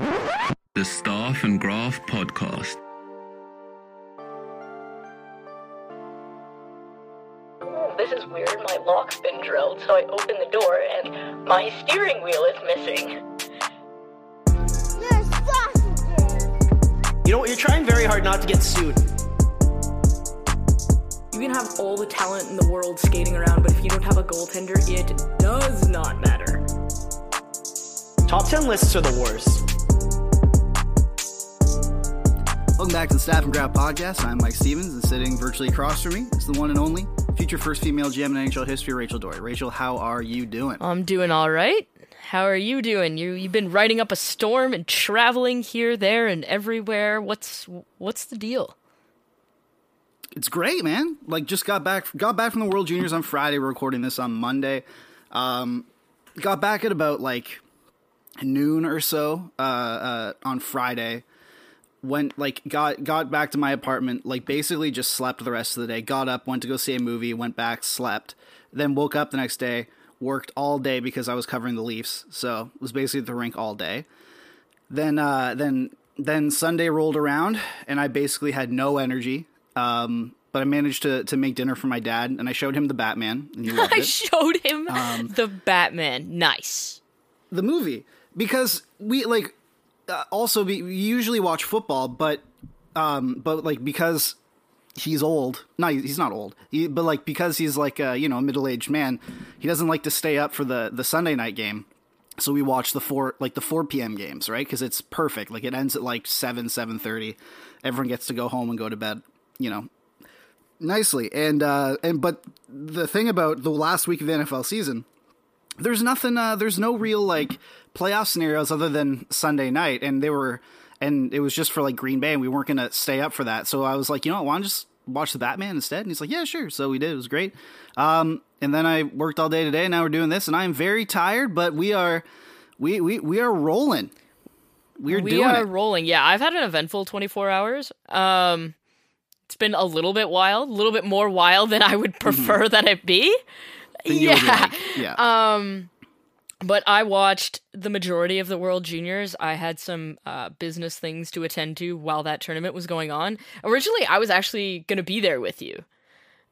The Staff and Graph Podcast. This is weird. My lock's been drilled, so I open the door and my steering wheel is missing. You're sausages. Know, you're trying very hard not to get sued. You can have all the talent in the world skating around, but if you don't have a goaltender, it does not matter. Top 10 lists are the worst. Welcome back to the Staff and Graph Podcast. I'm Mike Stevens, and sitting virtually across from me is the one and only future first female GM in NHL history, Rachel Doerrie. Rachel, how are you doing? I'm doing all right. How are you doing? You you've been riding up a storm and traveling here, there, and everywhere. What's what's the deal? It's great, man. Like, just got back got back from the World Juniors on Friday. We're recording this on Monday. Um, got back at about like noon or so uh, uh, on Friday. Went like got got back to my apartment. Like, basically just slept the rest of the day. Got up, went to go see a movie, went back, slept. Then woke up the next day, worked all day because I was covering the Leafs. So was basically at the rink all day. Then uh, then then Sunday rolled around and I basically had no energy. Um, but I managed to to make dinner for my dad and I showed him the Batman and he loved I showed him Um, the Batman. Nice. the movie because we like also we we usually watch football, but um, but like because he's old. No, he's not old. He, but like because he's like a you know middle aged man, he doesn't like to stay up for the the Sunday night game. So we watch the four like the four p.m. games, right? Because it's perfect. Like it ends at like seven seven thirty. Everyone gets to go home and go to bed. You know, nicely. And uh, and but the thing about the last week of the NFL season, there's nothing. Uh, there's no real like playoff scenarios other than Sunday night, and they were, and it was just for like Green Bay, and we weren't gonna stay up for that. So I was like, you know, what, why don't just watch the Batman instead? And he's like, yeah, sure. So we did. It was great. Um, and then I worked all day today. And now we're doing this, and I am very tired, but we are, we we we are rolling. We're we doing are it. rolling. Yeah, I've had an eventful 24 hours. Um, it's been a little bit wild, a little bit more wild than I would prefer that it be. Then you would yeah. like, yeah. Um, but I watched the majority of the World Juniors. I had some uh, business things to attend to while that tournament was going on. Originally, I was actually going to be there with you.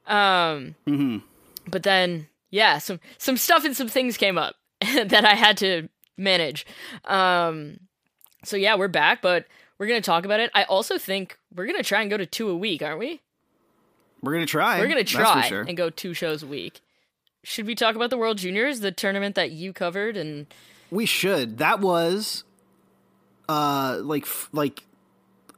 Um, Mhm. but then, yeah, some some stuff and some things came up that I had to manage. Um, so yeah, we're back, but we're gonna talk about it. I also think we're gonna try and go to two a week, aren't we? We're gonna try. We're gonna try sure. and go two shows a week. Should we talk about the World Juniors, the tournament that you covered, and We should. That was, uh, like like,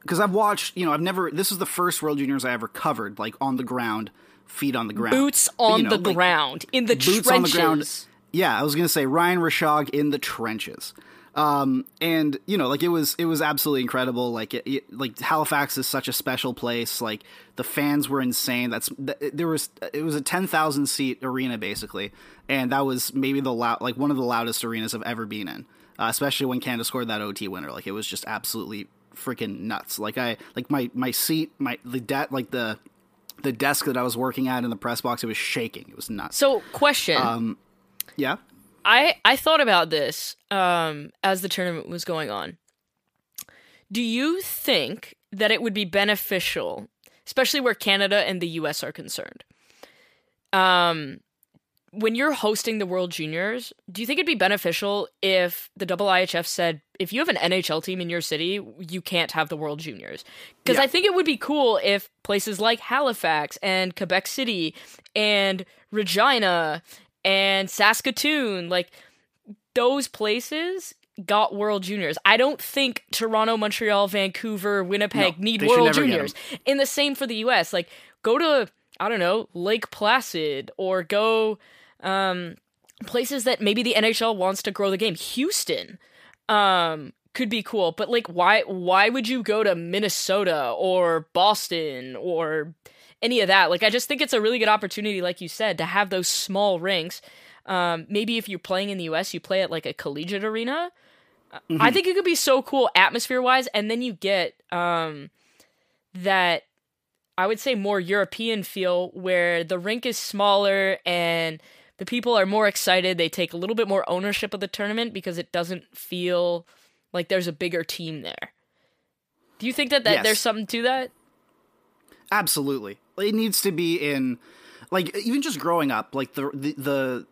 because I've watched. You know, I've never. This is the first World Juniors I ever covered, like on the ground, feet on the ground, boots But, on you know, the like, ground in the boots trenches? on the ground. Yeah, I was gonna say Ryan Rishaug in the trenches. Um, and you know, like it was, it was absolutely incredible. Like, it, it, like Halifax is such a special place. Like the fans were insane. That's th- there was, it was a ten thousand seat arena basically, and that was maybe the loud, like one of the loudest arenas I've ever been in. Uh, especially when Canada scored that OT winner. Like it was just absolutely freaking nuts. Like I, like my my seat, my the de- like the the desk that I was working at in the press box, it was shaking. It was nuts. So, question: Um, yeah. I I thought about this um, as the tournament was going on. Do you think that it would be beneficial, especially where Canada and the U.S. are concerned? Um, when you're hosting the World Juniors, do you think it'd be beneficial if the double IHF said if you have an NHL team in your city, you can't have the World Juniors? Because Yeah. I think it would be cool if places like Halifax and Quebec City and Regina and Saskatoon, like those places got World Juniors. I don't think Toronto, Montreal, Vancouver, Winnipeg No, need World Juniors. And the same for the US. Like go to I don't know, Lake Placid or go um places that maybe the NHL wants to grow the game. Houston um could be cool, but like why why would you go to Minnesota or Boston or any of that? Like I just think it's a really good opportunity like you said to have those small rinks. Um maybe if you're playing in the US, you play at like a collegiate arena. I think it could be so cool atmosphere wise and then you get um that I would say more European feel where the rink is smaller and the people are more excited. They take a little bit more ownership of the tournament because it doesn't feel like there's a bigger team there. Do you think that, that Yes. there's something to that? Absolutely. It needs to be in like even just growing up, like the the the,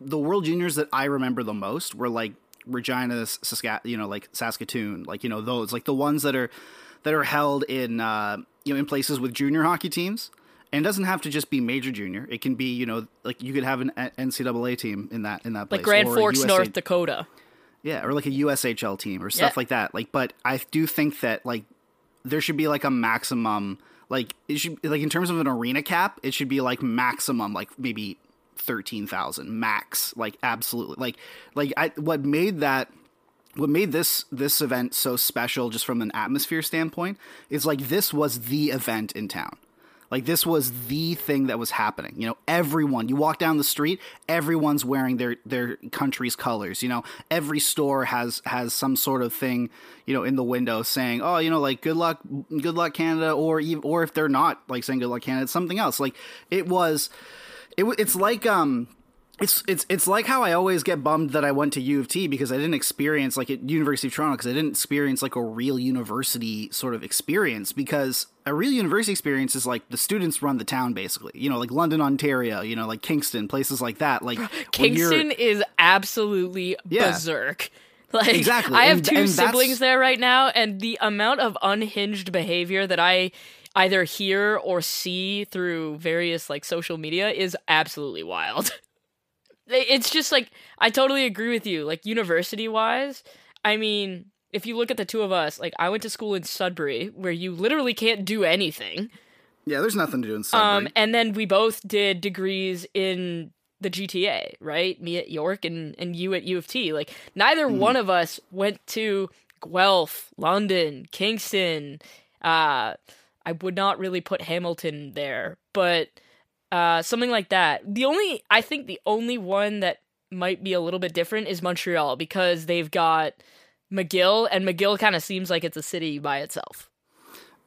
the World Juniors that I remember the most were like Regina, Saskatchewan, you know, like Saskatoon, like you know those, like the ones that are that are held in uh, you know in places with junior hockey teams. And it doesn't have to just be major junior. It can be, you know, like you could have an NCAA team in that in that place, Like Grand or Forks, North Dakota. yeah, or like a USHL team or stuff Yeah. like that. Like, but I do think that like there should be like a maximum, like it should like in terms of an arena cap, it should be like maximum, like maybe thirteen thousand max, like absolutely, like like I what made that. What made this this event so special, just from an atmosphere standpoint, is like this was the event in town. Like this was the thing that was happening. You know, everyone, you walk down the street, everyone's wearing their their country's colors, you know. Every store has has some sort of thing, you know, in the window saying, "Oh, you know, like good luck good luck Canada," or or if they're not like saying good luck Canada, it's something else. Like it was it it's like um it's it's it's like how I always get bummed that I went to U of T because I didn't experience like at University of Toronto because I didn't experience like a real university sort of experience because a real university experience is like the students run the town basically you know like London Ontario you know like Kingston places like that like Kingston is absolutely Yeah. berserk. Like Exactly, I have and- two and that's- siblings there right now, and the amount of unhinged behavior that I either hear or see through various like social media is absolutely wild. It's just like I totally agree with you. Like university wise, I mean, if you look at the two of us, like I went to school in Sudbury, where you literally can't do anything. yeah there's nothing to do in Sudbury. Um, and then we both did degrees in the GTA, right? Me at York and, and you at U of T. Like, neither Hmm. one of us went to Guelph, London, Kingston. Uh, I would not really put Hamilton there, but uh, something like that. The only, I think the only one that might be a little bit different is Montreal because they've got McGill, and McGill kind of seems like it's a city by itself.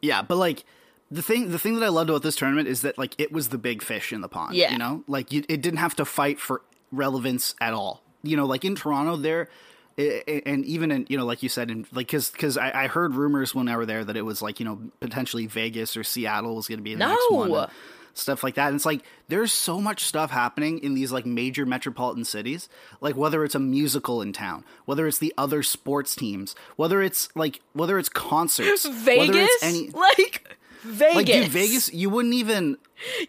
Yeah, but like the thing the thing that I loved about this tournament is that like it was the big fish in the pond. Yeah. You know? Like you, it didn't have to fight for relevance at all. You know, like in Toronto there and even in you know like you said in like because because I, I heard rumors when I were there that it was like you know potentially Vegas or Seattle was going to be the next one and stuff like that and it's like there's so much stuff happening in these like major metropolitan cities like whether it's a musical in town whether it's the other sports teams whether it's like whether it's concerts Vegas? it's any like, Vegas. like dude, Vegas, you wouldn't even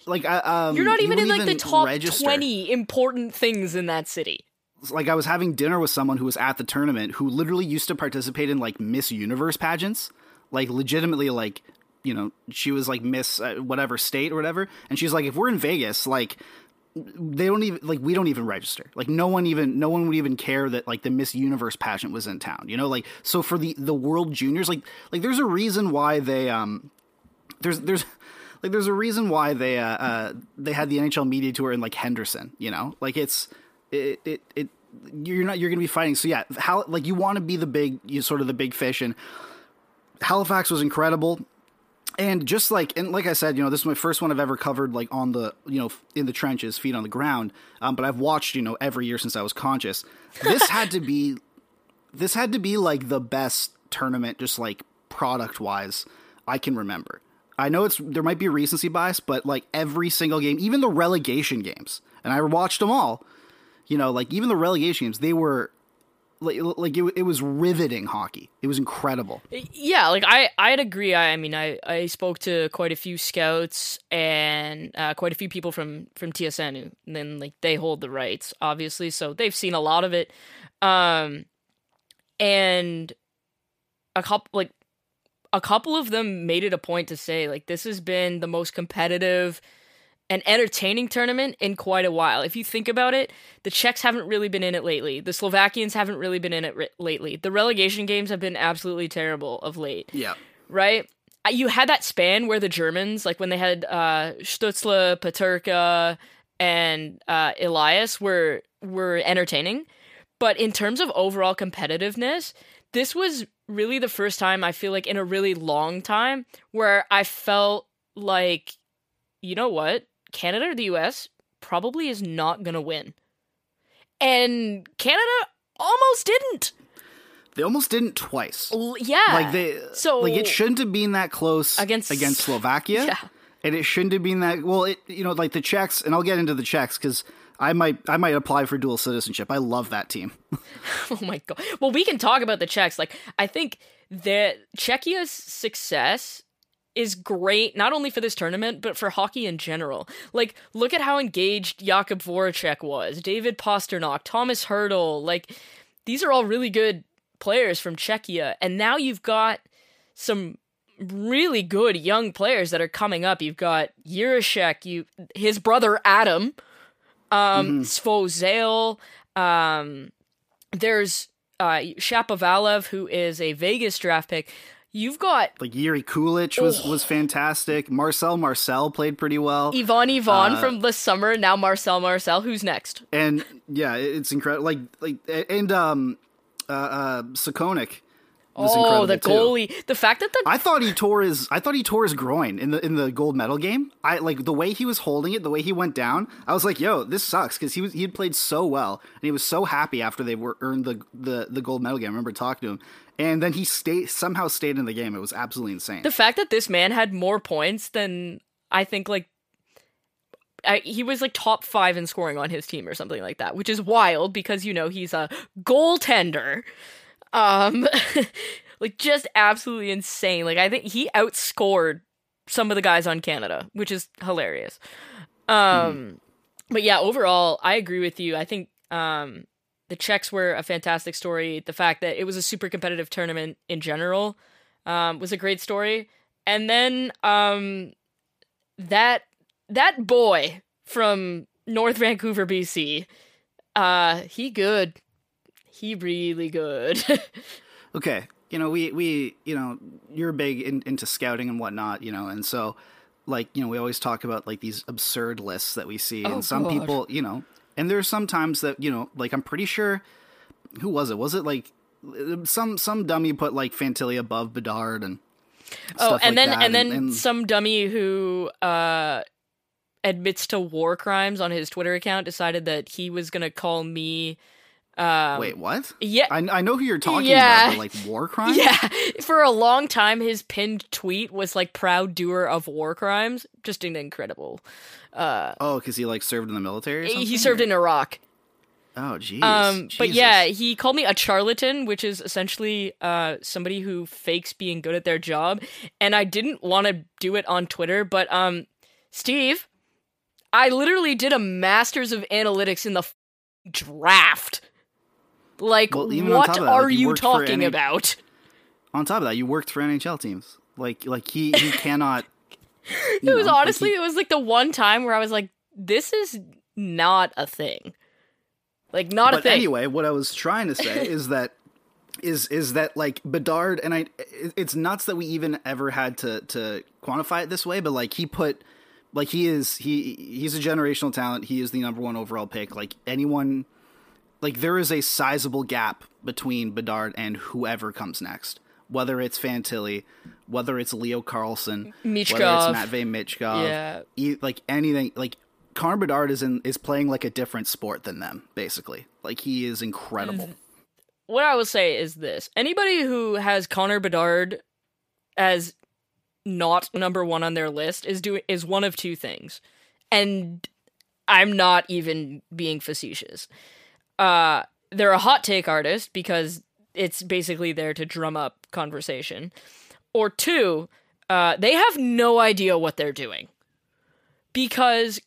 like I um You're not you even in wouldn't like the top register. 20 important things in that city. Like I was having dinner with someone who was at the tournament who literally used to participate in like Miss Universe pageants, like legitimately like you know she was like Miss uh, whatever state or whatever, and she's like if we're in Vegas like. They don't even like we don't even register. Like no one even no one would even care that like the Miss Universe pageant was in town. You know, like so for the the World Juniors, like like there's a reason why they um there's there's like there's a reason why they uh, uh they had the NHL media tour in like Henderson, you know? Like it's it it, it you're not you're to be fighting. So yeah, how like you want to be the big you sort of the big fish and Halifax was incredible. And just like and like I said, you know, this is my first one I've ever covered like on the you know in the trenches, feet on the ground. Um, but I've watched you know every year since I was conscious. This had to be this had to be like the best tournament, just like product wise, I can remember. I know it's there might be recency bias, but like every single game, even the relegation games, and I watched them all. You know, like even the relegation games, they were like like it, it was riveting hockey. It was incredible. Yeah, like I, I'd agree. I, I mean, I, I spoke to quite a few scouts and uh, quite a few people from from TSN, and then like they hold the rights, obviously, so they've seen a lot of it. Um, and a couple like a couple of them made it a point to say like this has been the most competitive and entertaining tournament in quite a while. If you think about it, the Czechs haven't really been in it lately. The Slovakians haven't really been in it ri- lately. The relegation games have been absolutely terrible of late, Yeah. right? Uh, You had that span where the Germans, like when they had uh, Stützle, Peterka, and uh, Elias, were were entertaining. But in terms of overall competitiveness, this was really the first time I feel like in a really long time where I felt like, you know what, Canada or the US probably is not gonna win. And Canada almost didn't. They almost didn't twice. L- yeah. Like they so like it shouldn't have been that close Against- against Slovakia. Yeah. And it shouldn't have been that well, it you know, like the Czechs and I'll get into the Czechs cuz I might I might apply for dual citizenship. I love that team. Oh my god. Well, we can talk about the Czechs. Like, I think that Czechia's success is great, not only for this tournament, but for hockey in general. Like, look at how engaged Jakub Voracek was, David Pastrnak, Tomas Hertl. Like, these are all really good players from Czechia. And now you've got some really good young players that are coming up. You've got Jiricek, you his brother Adam, um, Svozil, um, there's uh, Sapovaliv, who is a Vegas draft pick. You've got Like Yuri Kulich was was fantastic. Marcel Marcel played pretty well. Ivan Ivan Uh, from the summer. Now Marcel Marcel. Who's next? and yeah, it's incredible. Like like and um uh, uh Suchanek was Oh, incredible the too. goalie. The fact that the I thought he tore his I thought he tore his groin in the in the gold medal game. I like the way he was holding it, the way he went down. I was like, "Yo, this sucks" because he was he had played so well and he was so happy after they were earned the the the gold medal game. I remember talking to him, and then he stayed somehow stayed in the game. It was absolutely insane. the fact that this man had more points than I think like I, he was like top five in scoring on his team or something like that, which is wild because you know he's a goaltender. Um, like just absolutely insane. Like I think he outscored some of the guys on Canada, which is hilarious. Um, but yeah, overall, I agree with you. I think um the Czechs were a fantastic story. The fact that it was a super competitive tournament in general um, was a great story. And then um, that that boy from North Vancouver, BC, uh, he good. He really good. okay, you know we we you know you're big in, into scouting and whatnot, you know, and so like you know we always talk about like these absurd lists that we see, Oh, and some God. people you know, and there's sometimes that you know like I'm pretty sure who was it? Was it like some some dummy put like Fantilli above Bedard and oh, and like then that, and then some dummy who uh, admits to war crimes on his Twitter account decided that he was gonna call me. Um, wait what? Yeah, I, I know who you're talking Yeah. about, but like war crimes. Yeah, for a long time, his pinned tweet was like "proud doer of war crimes." Just an incredible. Oh, because he like served in the military. Or something? He served in Iraq. Oh, jeez. Um, but yeah, he called me a charlatan, which is essentially uh somebody who fakes being good at their job. And I didn't want to do it on Twitter, but um, Steve, I literally did a Masters of Analytics in the f- draft. Like, Well, what that, are like, you talking any- about? On top of that, you worked for NHL teams. Like like he he cannot. It was know, like, honestly, he- it was like the one time where I was like, this is not a thing. Like, not a thing. anyway, what I was trying to say is that is is that like Bedard and I it's nuts that we even ever had to to quantify it this way, but like he put like he is he he's a generational talent. He is the number one overall pick. Like anyone like there is a sizable gap between Bedard and whoever comes next. Whether it's Fantilli, whether it's Leo Carlsson, whether it's Michkov. Matvey Michkov, Yeah. e- like anything like Connor Bedard is in is playing like a different sport than them, basically. Like he is incredible. what I will say is this: anybody who has Connor Bedard as not number one on their list is doing is one of two things, and I'm not even being facetious. Uh, they're a hot take artist because it's basically there to drum up conversation, or two, uh, they have no idea what they're doing. Because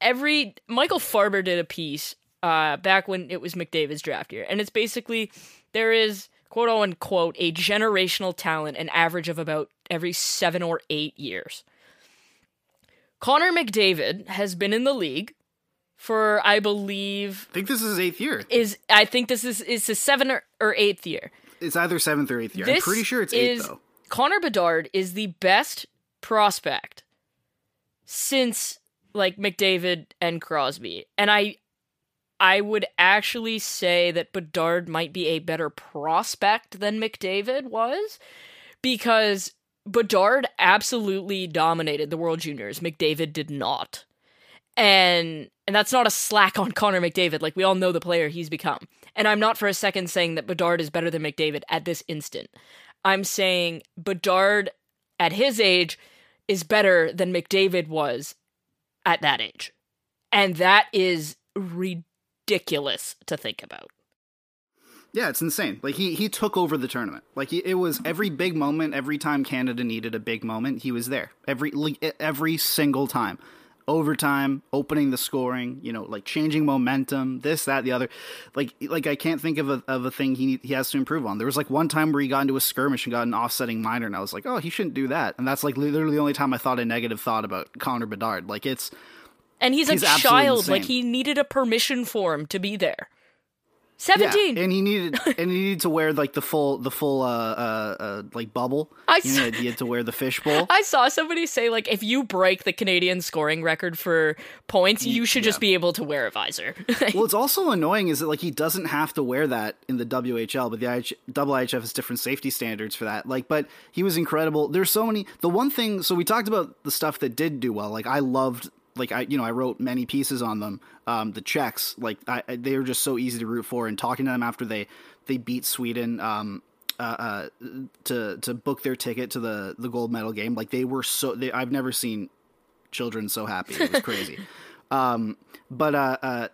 every Michael Farber did a piece uh, back when it was McDavid's draft year, and it's basically there is quote unquote a generational talent, an average of about every seven or eight years. Connor McDavid has been in the league for I believe I think this is his eighth year. is I think this is is his seventh or, or eighth year. It's either seventh or eighth year. This I'm pretty sure it's is, eighth though. Connor Bedard is the best prospect since like McDavid and Crosby. And I I would actually say that Bedard might be a better prospect than McDavid was because Bedard absolutely dominated the World Juniors. McDavid did not. And and that's not a slack on Connor McDavid. Like we all know the player he's become. And I'm not for a second saying that Bedard is better than McDavid at this instant. I'm saying Bedard at his age is better than McDavid was at that age. And that is ridiculous to think about. Yeah, it's insane. Like he he took over the tournament. Like he, it was every big moment, every time Canada needed a big moment, he was there. Every every single time. Overtime, opening the scoring, you know, like changing momentum, this, that, the other. Like, like I can't think of a of a thing he he has to improve on. There was like one time where he got into a skirmish and got an offsetting minor, and I was like, oh, he shouldn't do that. And that's like literally the only time I thought a negative thought about Connor Bedard. Like it's And he's, He's a child. Like he needed a permission form to be there. Yeah, 17. and he needed and he needed to wear like the full the full uh uh, uh like bubble. I you know, he had to wear the fishbowl. I saw somebody say like if you break the Canadian scoring record for points, you should just be able to wear a visor. well, it's also annoying is that like he doesn't have to wear that in the WHL, but the IH- IHF has different safety standards for that. Like, but he was incredible. There's so many. The one thing, so we talked about the stuff that did do well. Like, I loved. Like I, you know, I wrote many pieces on them. Um, the Czechs, like I, I- they were just so easy to root for. And talking to them after they they beat Sweden, um, uh, uh, to to book their ticket to the the gold medal game, like they were so. They, I've never seen children so happy. It was crazy. um, but uh, uh,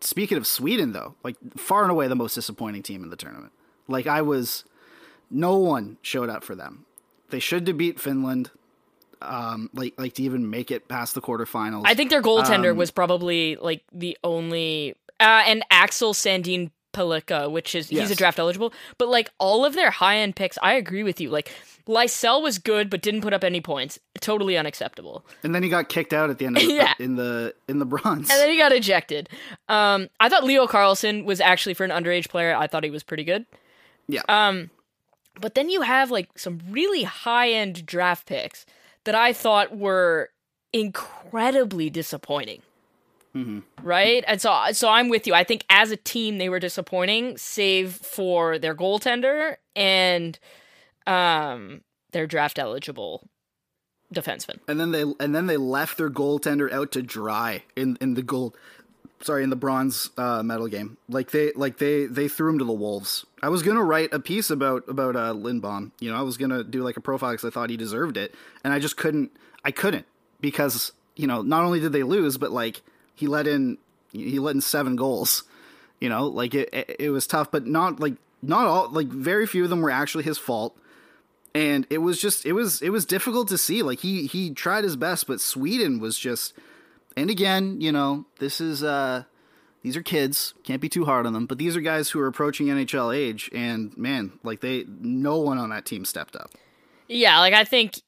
speaking of Sweden, though, like far and away the most disappointing team in the tournament. Like I was, no one showed up for them. They should have beat Finland. Um, like like to even make it past the quarterfinals. I think their goaltender Um, was probably like the only uh, and Axel Sandin Pellikka, which is he's a draft eligible, but like all of their high end picks, I agree with you. Like Lysell was good but didn't put up any points. Totally unacceptable. and then he got kicked out at the end of Yeah. in the in the bronze. And then he got ejected. Um, I thought Leo Carlsson was actually for an underage player. I thought he was pretty good. yeah, Um, but then you have like some really high end draft picks that I thought were incredibly disappointing. Right, and so so I'm with you. I think as a team they were disappointing, save for their goaltender and um their draft eligible defenseman. and then they and then they left their goaltender out to dry in in the gold sorry in the bronze uh, medal game. Like they like they they threw him to the wolves. I was gonna write a piece about about uh Lindbom. You know i was gonna do like a profile because i thought he deserved it. And i just couldn't i couldn't. Because you know not only did they lose but like he let in he let in seven goals. You know like it it, it was tough but not like not all like very few of them were actually his fault. And it was just it was it was difficult to see. Like he he tried his best but sweden was just and again you know this is uh these are kids can't be too hard on them but these are guys who are approaching nhl age and man like they no one on that team stepped up Yeah, like I think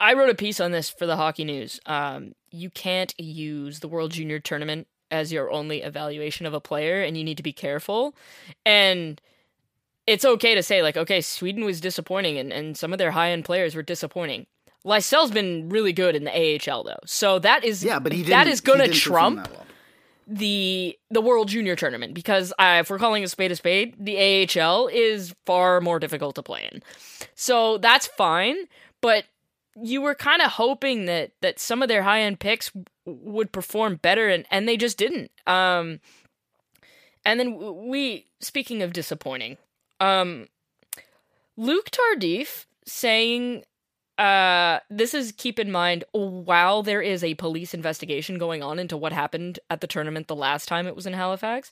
I wrote a piece on this for the Hockey News. Um, you can't use the World Junior Tournament as your only evaluation of a player, and you need to be careful. And it's okay to say like, okay, Sweden was disappointing, and, and some of their high end players were disappointing. Lysell's been really good in the AHL though, so that is yeah but he that is going to trump well. the the World Junior Tournament because uh, if we're calling a spade a spade, the AHL is far more difficult to play in. So that's fine, but you were kind of hoping that that some of their high end picks w- would perform better, and and they just didn't. Um, and then we speaking of disappointing, um, Luc Tardif saying uh this is keep in mind while there is a police investigation going on into what happened at the tournament the last time it was in Halifax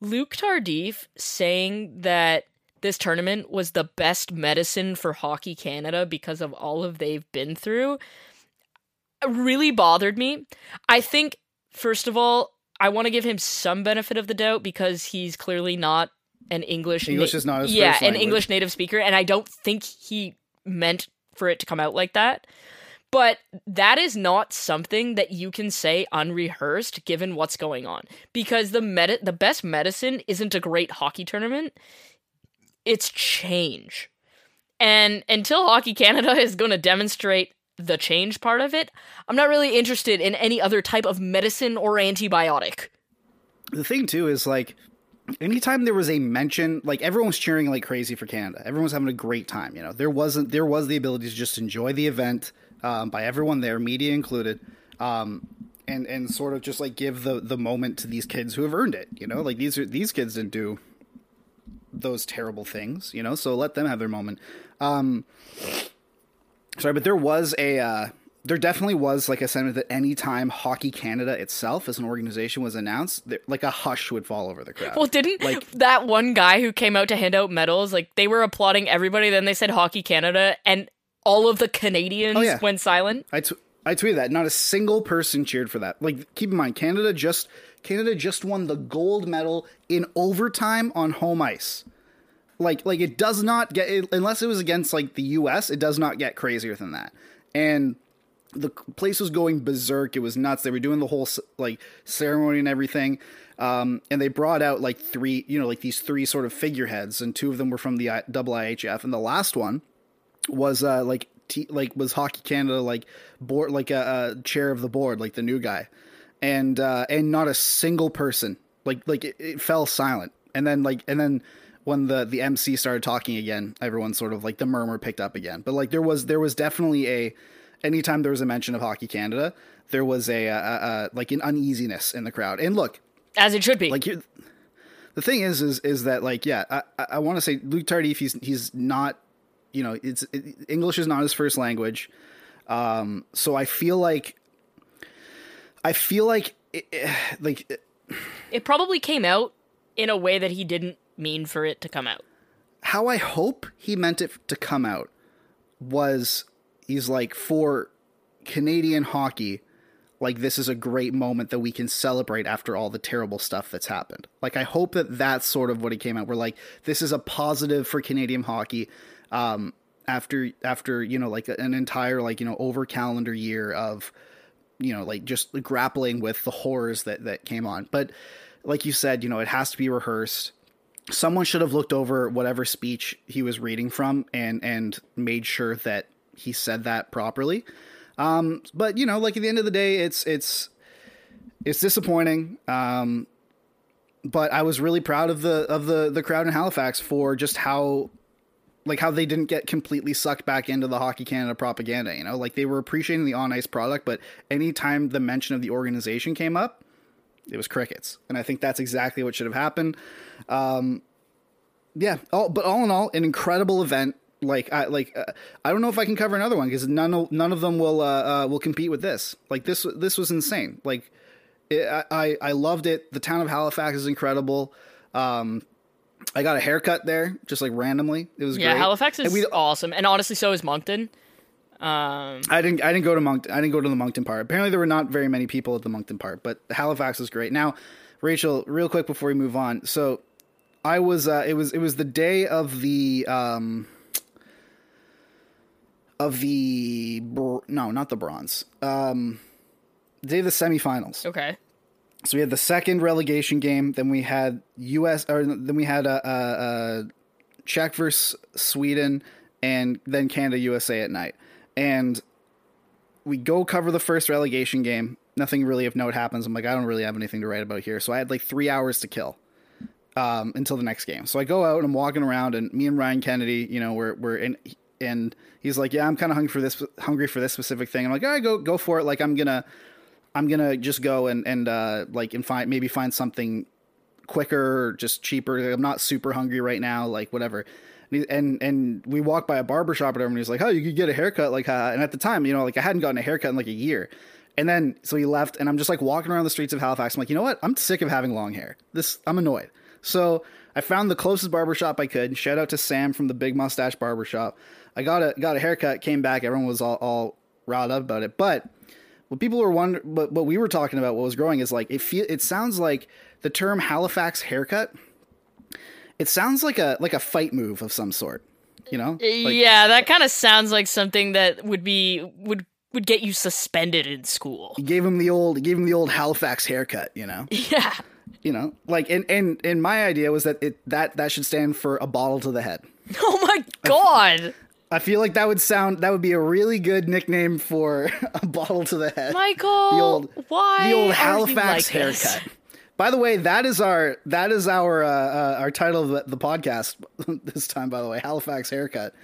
Luc Tardif saying that this tournament was the best medicine for Hockey Canada because of all of they've been through really bothered me. I think first of all, I want to give him some benefit of the doubt because he's clearly not an English English is not yeah an. English native speaker, and I don't think he meant for it to come out like that. But that is not something that you can say unrehearsed given what's going on. Because the medi- the best medicine isn't a great hockey tournament. It's change. And until Hockey Canada is going to demonstrate the change part of it, I'm not really interested in any other type of medicine or antibiotic. the thing too is like anytime there was a mention like everyone was cheering like crazy for canada everyone was having a great time you know there wasn't there was the ability to just enjoy the event um, by everyone there media included um, and and sort of just like give the the moment to these kids who have earned it you know like these are these kids didn't do those terrible things, you know. So let them have their moment. Um, sorry, but there was a uh, there definitely was like a sentiment that anytime Hockey Canada itself as an organization was announced, there, like a hush would fall over the crowd. Well, didn't like that one guy who came out to hand out medals, like they were applauding everybody, then they said Hockey Canada, and all of the Canadians Oh, yeah. went silent? I, t- I tweeted that. Not a single person cheered for that. Like, keep in mind, Canada just Canada just won the gold medal in overtime on home ice. Like, like it does not get it, unless it was against like the U.S. It does not get crazier than that. And the place was going berserk. It was nuts. They were doing the whole like ceremony and everything. Um, and they brought out like three, you know, like these three sort of figureheads, and two of them were from the I- double IHF, and the last one was uh like t- like was Hockey Canada like board like a, a chair of the board like the new guy, and uh and not a single person like like it, it fell silent, and then like and then when the the MC started talking again, everyone sort of like the murmur picked up again, but like there was there was definitely a anytime there was a mention of Hockey Canada, there was a, a, a like an uneasiness in the crowd, and look As it should be. like the thing is is is that like yeah i i, want to say Luc Tardif he's he's not you know it's it, english is not his first language um so i feel like i feel like it, it- like it- it probably came out in a way that he didn't mean for it to come out. how i hope he meant it to come out was he's like for canadian hockey like this is a great moment that we can celebrate after all the terrible stuff that's happened. Like I hope that that's sort of what it came out. We're like this is a positive for Canadian hockey um, after after you know like an entire like you know over calendar year of you know like just grappling with the horrors that that came on. But like you said, you know it has to be rehearsed. Someone should have looked over whatever speech he was reading from and and made sure that he said that properly. Um, but you know, like at the end of the day, it's it's it's disappointing. Um, but I was really proud of the of the the crowd in Halifax for just how like how they didn't get completely sucked back into the Hockey Canada propaganda. You know, like they were appreciating the on ice product, but anytime the mention of the organization came up, it was crickets. And I think that's exactly what should have happened. Um, yeah, all, but all in all, an incredible event. Like I like uh, I don't know if I can cover another one because none of, none of them will uh, uh, will compete with this. Like this this was insane. Like it, I I loved it. The town of Halifax is incredible. Um, I got a haircut there just like randomly. It was Yeah, great. Halifax is And we, awesome, and honestly, so is Moncton. Um, I didn't. I didn't go to Moncton. I didn't go to the Moncton part. Apparently, there were not very many people at the Moncton part, but Halifax was great. Now, Rachel, real quick before we move on. So, I was. Uh, it was. It was the day of the. Um, of the br- no, not the bronze. Um, the day of the semifinals. okay. So we had the second relegation game. Then we had U.S. or then we had a, a, a Czech versus Sweden, and then Canada USA at night. And we go cover the first relegation game. Nothing really of note happens. I'm like, I don't really have anything to write about here. So I had like three hours to kill um, until the next game. So I go out and I'm walking around, and me and Ryan Kennedy, you know, we're we're in, and he's like, yeah, I'm kind of hungry for this hungry for this specific thing. I'm like, all right, go go for it. Like I'm gonna I'm gonna just go and and uh, like and find maybe find something quicker or just cheaper. Like, I'm not super hungry right now. Like whatever. And, he, and and we walked by a barber shop or whatever, and he's like, "Oh, you could get a haircut." Like, uh, and at the time, you know, like I hadn't gotten a haircut in like a year. And then so he left, and I'm just like walking around the streets of Halifax. I'm like, you know what? I'm sick of having long hair. This I'm annoyed. So I found the closest barber shop I could. Shout out to Sam from the Big Mustache Barber Shop. I got a got a haircut. Came back. Everyone was all all riled up about it, but what people were wondering, what, what we were talking about, what was growing is like it feel. It sounds like the term Halifax haircut. It sounds like a like a fight move of some sort. You know? Uh, like, yeah, that kind of sounds like something that would be would would get you suspended in school. He gave him the old. He gave him the old Halifax haircut. You know. Yeah. You know. Like and and and my idea was that it that that should stand for a bottle to the head. Oh my god, I feel like that would sound that would be a really good nickname for a bottle to the head. Michael. the old why the old Halifax like this? haircut. By the way, that is our that is our uh, uh, our title of the, the podcast this time. By the way, Halifax haircut.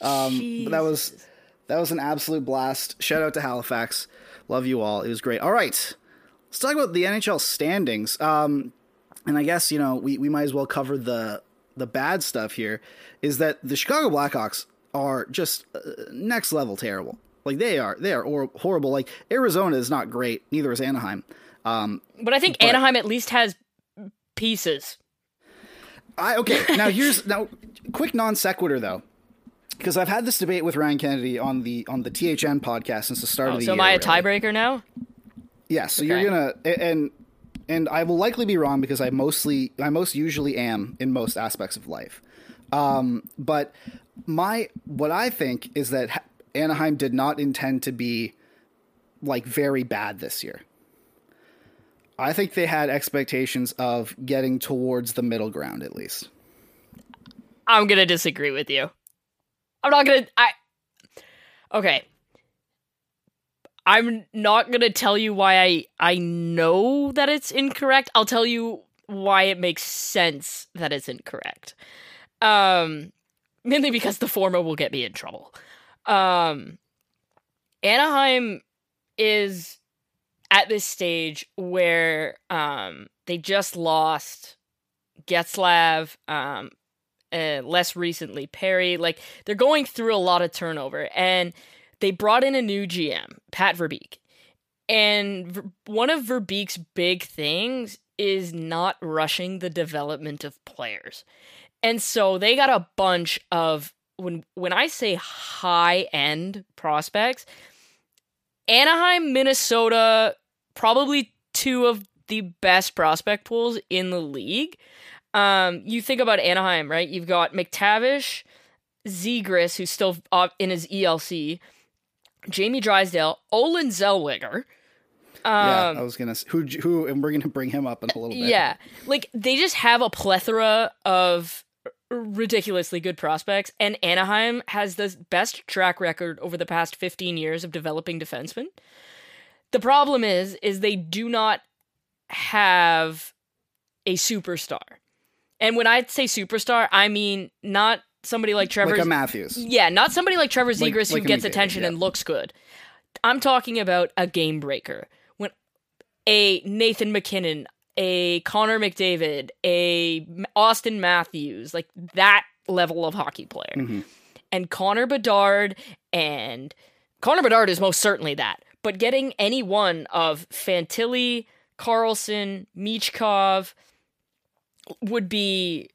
Um, but that was that was an absolute blast. Shout out to Halifax. Love you all. It was great. All right, let's talk about the NHL standings. Um, and I guess you know we, we might as well cover the the bad stuff here is that the Chicago Blackhawks are just uh, next level terrible. Like they are, they are or- horrible. Like Arizona is not great. Neither is Anaheim. Um, But I think But- Anaheim at least has pieces. I okay. Now here's now quick non sequitur though, because I've had this debate with Ryan Kennedy on the on the THN podcast since the start Oh, of the so year. So am I a really. tiebreaker now? Yeah, so Okay. you're gonna and and I will likely be wrong because I mostly I most usually am in most aspects of life. Um, but my what I think is that Anaheim did not intend to be like very bad this year. I think they had expectations of getting towards the middle ground at least. I'm gonna disagree with you. I'm not gonna. I. Okay. I'm not gonna tell you why I I know that it's incorrect. I'll tell you why it makes sense that it's incorrect. Um, mainly because the former will get me in trouble. Um, Anaheim is at this stage where um they just lost Getzlaf, um, uh, less recently Perry. Like they're going through a lot of turnover, and they brought in a new GM, Pat Verbeek. And one of Verbeek's big things is not rushing the development of players. And so they got a bunch of when when I say high end prospects, Anaheim, Minnesota, probably two of the best prospect pools in the league. Um, you think about Anaheim, right? You've got McTavish, Zegras, who's still in his ELC, Jamie Drysdale, Olen Zellweger. yeah, Um, I was gonna who who and we're gonna bring him up in a little bit. yeah, like they just have a plethora of ridiculously good prospects, and Anaheim has the best track record over the past 15 years of developing defensemen. The problem is, is they do not have a superstar, and when I say superstar, I mean not somebody like Trevor. like Matthews. Yeah, not somebody like Trevor Like- Zegras like who gets McDavid, attention yeah. and looks good. I'm talking about a game breaker. When a Nathan MacKinnon, a Connor McDavid, a Austin Matthews, like that level of hockey player. Mm-hmm. And Connor Bedard and Connor Bedard is most certainly that. But getting any one of Fantilli, Carlsson, Michkov would be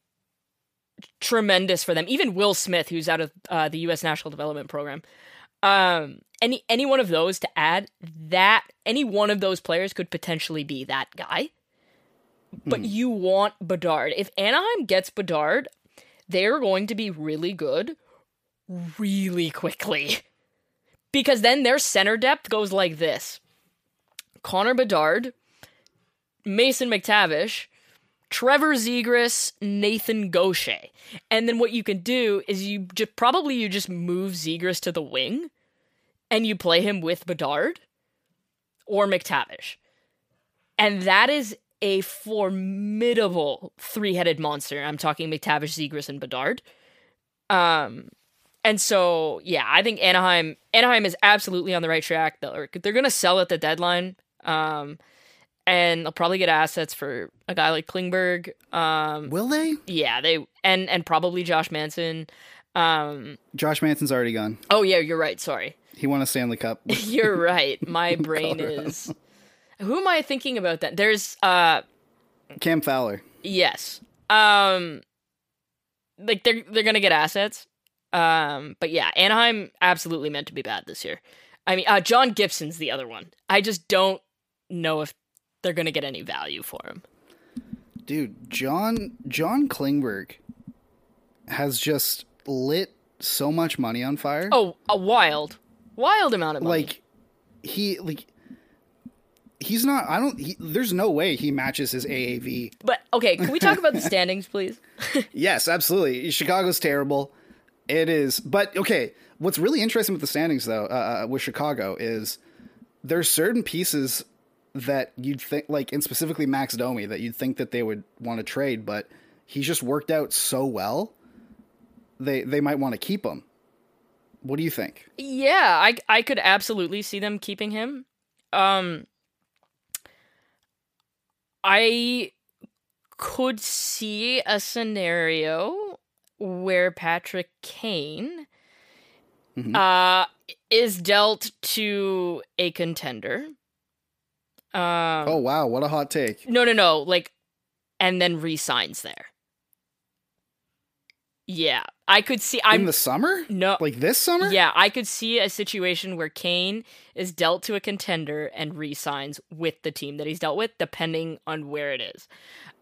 tremendous for them. Even Will Smith, who's out of uh, the U.S. National Development Program, um, any any one of those to add that any one of those players could potentially be that guy. But hmm. you want Bedard. If Anaheim gets Bedard, they're going to be really good really quickly. Because then their center depth goes like this Connor Bedard, Mason McTavish, Trevor Zegras, Nathan Gaucher. And then what you can do is you just probably you just move Zegras to the wing and you play him with Bedard or McTavish. And that is a formidable three-headed monster. I'm talking McTavish, Zegras, and Bedard. Um and so yeah, I think Anaheim Anaheim is absolutely on the right track. They're, they're gonna sell at the deadline. Um and they'll probably get assets for a guy like Klingberg. Um, Will they? yeah, they and and probably Josh Manson. Um, Josh Manson's already gone. oh yeah, you're right. Sorry, He won a Stanley Cup. you're right. My brain Colorado. is. Who am I thinking about? That there's uh Cam Fowler. yes um like they're they're gonna get assets um but yeah Anaheim absolutely meant to be bad this year. I mean uh John Gibson's the other one. I just don't know if they're gonna get any value for him. Dude, John John Klingberg has just lit so much money on fire. Oh, a wild, wild amount of money. like he like he's not I don't he, there's no way he matches his AAV. But okay, can we talk about the standings, please? Yes, absolutely. Chicago's terrible. It is. But okay, what's really interesting with the standings though, uh, uh, with Chicago is there's certain pieces that you'd think like and specifically Max Domi that you'd think that they would want to trade, but he's just worked out so well. They they might want to keep him. What do you think? Yeah, I I could absolutely see them keeping him. Um I could see a scenario where Patrick Kane Mhm. uh, is dealt to a contender. Um, oh wow, what a hot take. no, no, no. Like, and then resigns there. Yeah, I could see. In I'm in the summer? no. Like this summer? Yeah, I could see a situation where Kane is dealt to a contender and re-signs with the team that he's dealt with, depending on where it is.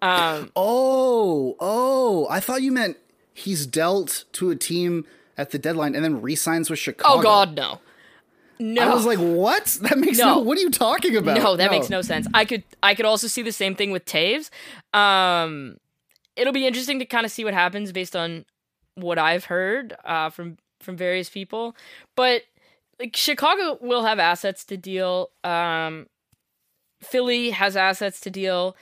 Um, Oh, oh, I thought you meant he's dealt to a team at the deadline and then re-signs with Chicago. oh God, no, no. I was like, what? That makes no. No. What are you talking about? no, that makes no sense. I could, I could also see the same thing with Toews. Um, it'll be interesting to kind of see what happens based on what I've heard uh, from from various people, but like Chicago will have assets to deal. Um, Philly has assets to deal.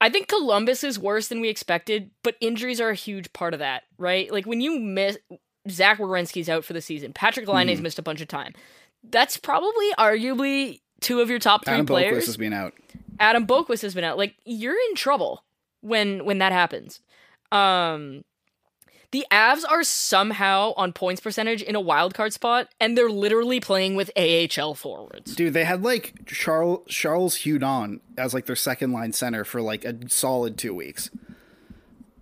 I think Columbus is worse than we expected, but injuries are a huge part of that, right? Like when you miss Zach Werenski's out for the season, Patrick Laine's Hmm. missed a bunch of time. That's probably arguably two of your top three Adam players. Adam Boqvist has been out. Adam Boqvist has been out. Like you're in trouble when when that happens. Um the Avs are somehow on points percentage in a wild card spot, and they're literally playing with AHL forwards. Dude, they had like Charles Charles Hudon as like their second line center for like a solid two weeks.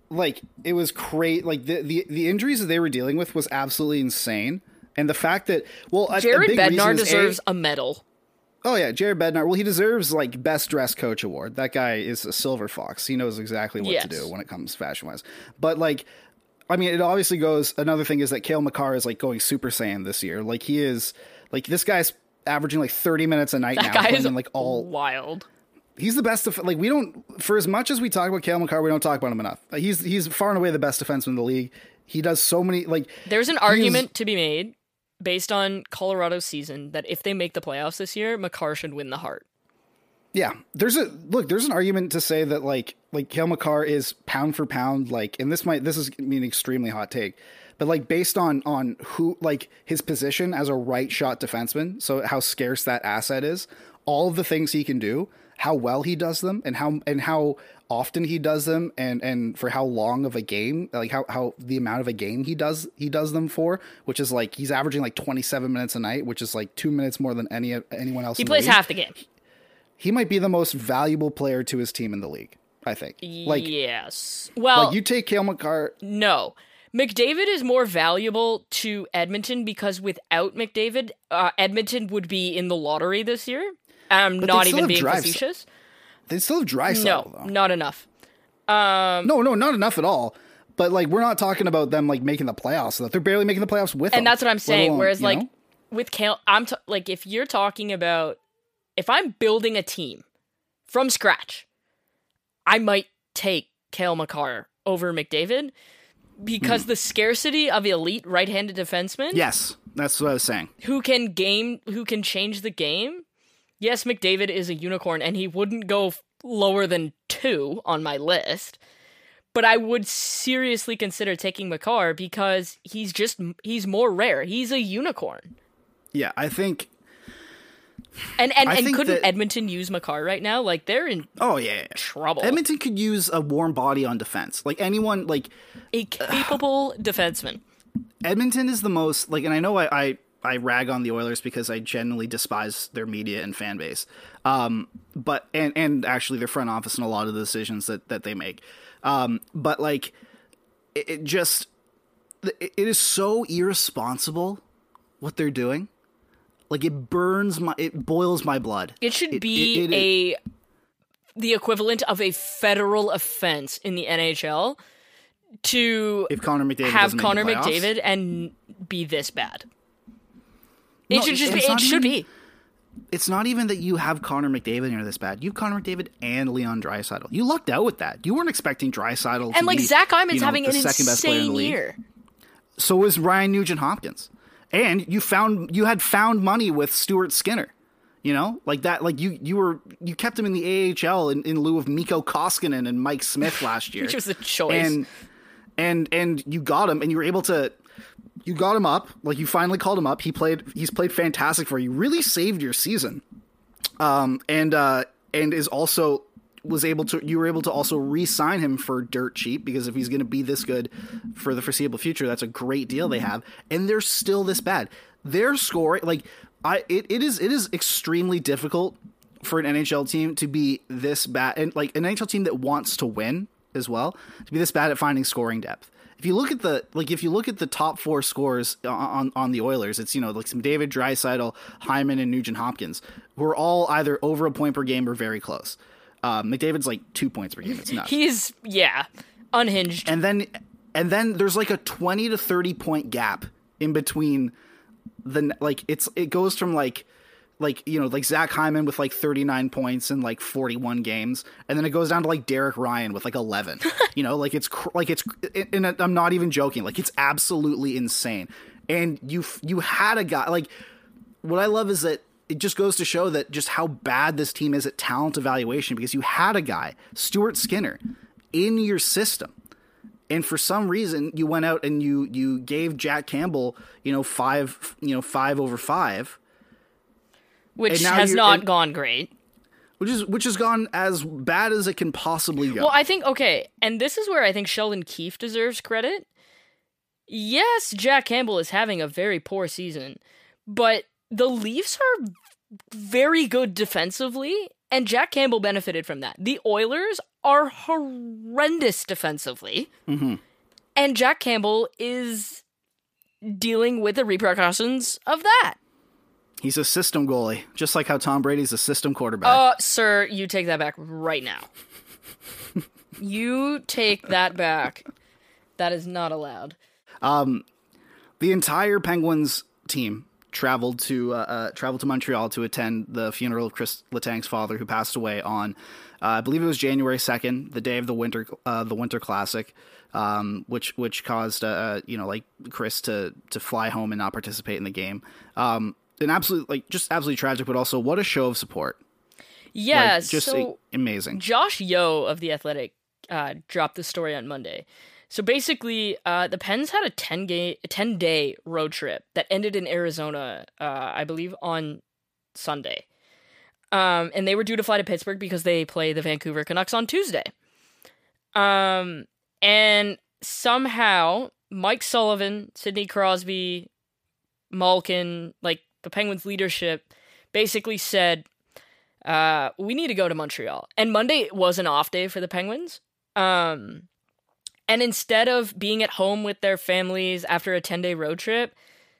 Like it was great. Like the, the the injuries that they were dealing with was absolutely insane. And the fact that well, a- a Jared big reason Bednar is, A, deserves a medal. Oh yeah, Jared Bednar. Well, he deserves like best dressed coach award. That guy is a silver fox. He knows exactly what Yes. to do when it comes fashion wise. But like, I mean, it obviously goes. Another thing is that Cale Makar is like going Super Saiyan this year. Like he is like this guy's averaging like thirty minutes a night That now. guy is like all. wild. He's the best. Def- like we don't for as much as we talk about Cale Makar, we don't talk about him enough. He's he's far and away the best defenseman in the league. He does so many like There's an argument to be made based on Colorado's season that if they make the playoffs this year, Makar should win the Hart. Yeah, there's a look. There's an argument to say that like like Cale Makar is pound for pound like, and this might this is an extremely hot take, but like based on on who like his position as a right shot defenseman, so how scarce that asset is, all of the things he can do, how well he does them, and how and how often he does them, and and for how long of a game, like how how the amount of a game he does he does them for, which is like he's averaging like 27 minutes a night, which is like two minutes more than any anyone else. He plays half the game. He might be the most valuable player to his team in the league. I think. Like, yes. Well, like you take Cale Makar. No. McDavid is more valuable to Edmonton because without McDavid, uh, Edmonton would be in the lottery this year. I'm But not even being facetious. They still have dry No, though. not enough. Um, No, no, not enough at all. But like, we're not talking about them like making the playoffs. So that they're barely making the playoffs with. and them, that's what I'm saying. alone, Whereas, like know? with Cale, I'm t- like if you're talking about if I'm building a team from scratch, I might take Cale Makar over McDavid because hmm. the scarcity of elite right-handed defensemen yes, that's what I was saying. who can game who can change the game. Yes, McDavid is a unicorn and he wouldn't go f- lower than 2 on my list. But I would seriously consider taking Makar because he's just he's more rare. He's a unicorn. Yeah, I think. And and, I and couldn't that- Edmonton use Makar right now? Like they're in Oh yeah, trouble. Edmonton could use a warm body on defense. Like anyone, like a capable defenseman. Edmonton is the most like, and I know I, I I rag on the Oilers because I genuinely despise their media and fan base, um, but and and actually their front office and a lot of the decisions that that they make, um, but like it, it just it, it is so irresponsible what they're doing. Like it burns my, it boils my blood. It should It- be it- it- a the equivalent of a federal offense in the NHL to If Connor McDavid have doesn't make the Connor. McDavid and be this bad. It No, should just be. It should even- be. it's not even that you have Connor McDavid and you're this bad. You have Connor McDavid and Leon Draisaitl. You lucked out with that. You weren't expecting to And like be, Zach Hyman's you know, having an second best player in the insane league. year. So was Ryan Nugent Hopkins, and you found you had found money with Stuart Skinner. You know, like that. Like you you were you kept him in the AHL in, in lieu of Mikko Koskinen and Mike Smith last year, Which was a choice. and and and you got him, and you were able to. You got him up, like you finally called him up. He played. He's played fantastic for you. Really saved your season, um, and uh, and is also was able to you were able to also re-sign him for dirt cheap because if he's going to be this good for the foreseeable future, that's a great deal they have. And they're still this bad. They're scoring like I it, it is it is extremely difficult for an NHL team to be this bad and like an NHL team that wants to win as well to be this bad at finding scoring depth. If you look at the like, if you look at the top four scores on on the Oilers, it's you know like some David Draisaitl, Hyman, and Nugent Hopkins, who are all either over a point per game or very close. Um, McDavid's like two points per game. It's nuts. He's yeah, unhinged. and then and then there's like a 20 to 30 point gap in between the like it's it goes from like like you know like Zach Hyman with like 39 points in like 41 games and then it goes down to like Derek Ryan with like 11 you know like it's cr- like it's and I'm not even joking like it's absolutely insane and you you had a guy like what I love is that it just goes to show that just how bad this team is at talent evaluation because you had a guy Stuart Skinner in your system and for some reason you went out and you you gave Jack Campbell you know five you know five over five which has not and- gone great. which is which has gone as bad as it can possibly go. Well, I think okay, and this is where I think Sheldon Keefe deserves credit. Yes, Jack Campbell is having a very poor season, but the Leafs are very good defensively, and Jack Campbell benefited from that. The Oilers are horrendous defensively, and Jack Campbell is dealing with the repercussions of that. He's a system goalie, just like how Tom Brady's a system quarterback. Uh, sir, you take that back right now. you take that back. That is not allowed. Um, the entire Penguins team traveled to uh, uh, traveled to Montreal to attend the funeral of Kris Letang's father, who passed away on, uh, I believe it was January second, the day of the winter uh, the Winter Classic, um, which which caused uh, uh, you know like Kris to to fly home and not participate in the game. Um, an absolute like just absolutely tragic, but also what a show of support. Yeah, like, just so a- amazing. Josh Yohe of the Athletic uh, dropped the story on Monday. So basically, uh, the Pens had a ten game, a ten day road trip that ended in Arizona, uh, I believe, on Sunday. Um, and they were due to fly to Pittsburgh because they play the Vancouver Canucks on Tuesday. Um, and somehow Mike Sullivan, Sidney Crosby, Malkin, like the Penguins leadership, basically said, uh, we need to go to Montreal. And Monday was an off day for the Penguins. Um, and instead of being at home with their families after a 10 day road trip,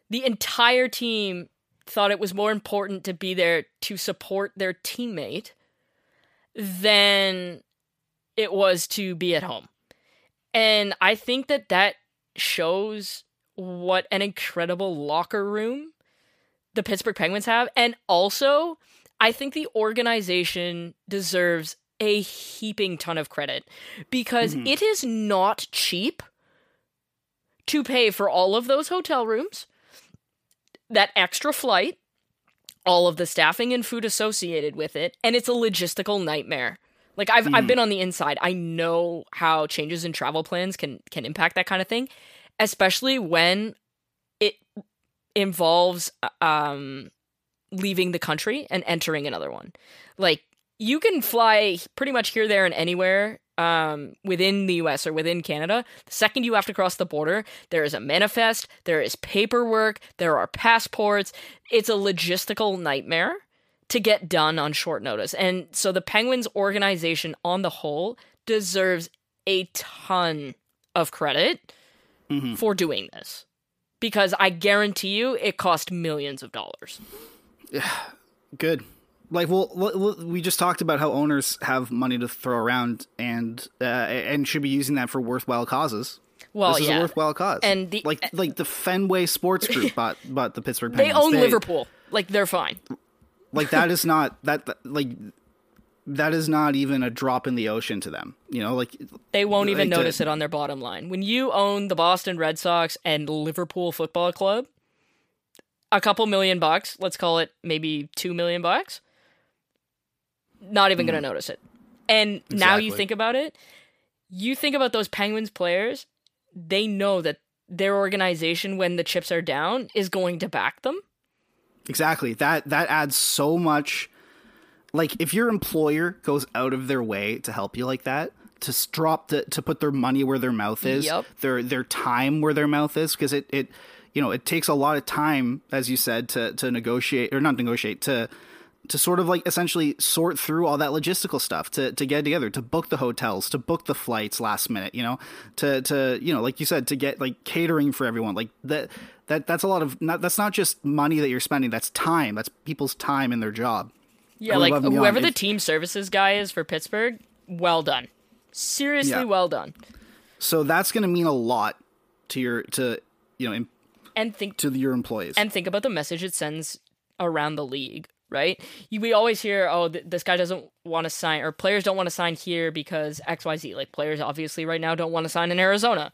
the entire team thought it was more important to be there to support their teammate than it was to be at home. And I think that that shows what an incredible locker room the Pittsburgh Penguins have. And also, I think the organization deserves a heaping ton of credit because mm-hmm. it is not cheap to pay for all of those hotel rooms, that extra flight, all of the staffing and food associated with it, and it's a logistical nightmare. Like I've I've hmm. been on the inside. I know how changes in travel plans can can impact that kind of thing, especially when it involves uh, um leaving the country and entering another one. Like you can fly pretty much here, there, and anywhere um, within the US or within Canada. The second you have to cross the border, there is a manifest, there is paperwork, there are passports. It's a logistical nightmare to get done on short notice. And so the Penguins organization on the whole deserves a ton of credit for doing this. Because I guarantee you it cost millions of dollars. Yeah, Good. Like, well, we just talked about how owners have money to throw around and uh, and should be using that for worthwhile causes. Well, this is yeah. a worthwhile cause. And the- like like the Fenway Sports Group bought bought the Pittsburgh They Penguins. own Liverpool. Like they're fine. Like that is not that that- like that is not even a drop in the ocean to them. You know, like They won't even Like to- notice it on their bottom line. When you own the Boston Red Sox and Liverpool Football Club, a couple million bucks, let's call it maybe 2 million bucks, not even going to mm. notice it. And now you think about it, you think about those Penguins players, they know that their organization when the chips are down is going to back them. exactly that that adds so much like if your employer goes out of their way to help you like that, to drop the, to put their money where their mouth is, Yep. their their time where their mouth is, because it it you know it takes a lot of time, as you said, to to negotiate or not negotiate to to sort of like essentially sort through all that logistical stuff to to get together to book the hotels to book the flights last minute you know to to you know like you said to get like catering for everyone like that that that's a lot of not that's not just money that you're spending that's time that's people's time in their job Yeah, like whoever the If- team services guy is for Pittsburgh, well done. Seriously, Yeah. well done. so that's going to mean a lot to your to you know And think to your employees and think about the message it sends around the league, right? You, we always hear, oh, th- this guy doesn't want to sign, or players don't want to sign here because X, Y, Z. Like players, obviously, right now don't want to sign in Arizona.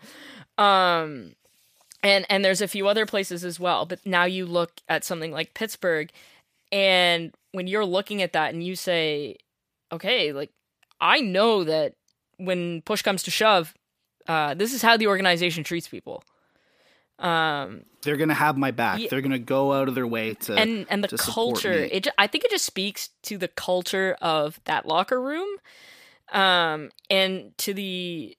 Um, and and there's a few other places as well. But now you look at something like Pittsburgh, and when you're looking at that, and you say, okay, like I know that when push comes to shove, uh, this is how the organization treats people. Um, they're going to have my back. Yeah. they're going to go out of their way to and and the culture it ju- i think it just speaks to the culture of that locker room um and to the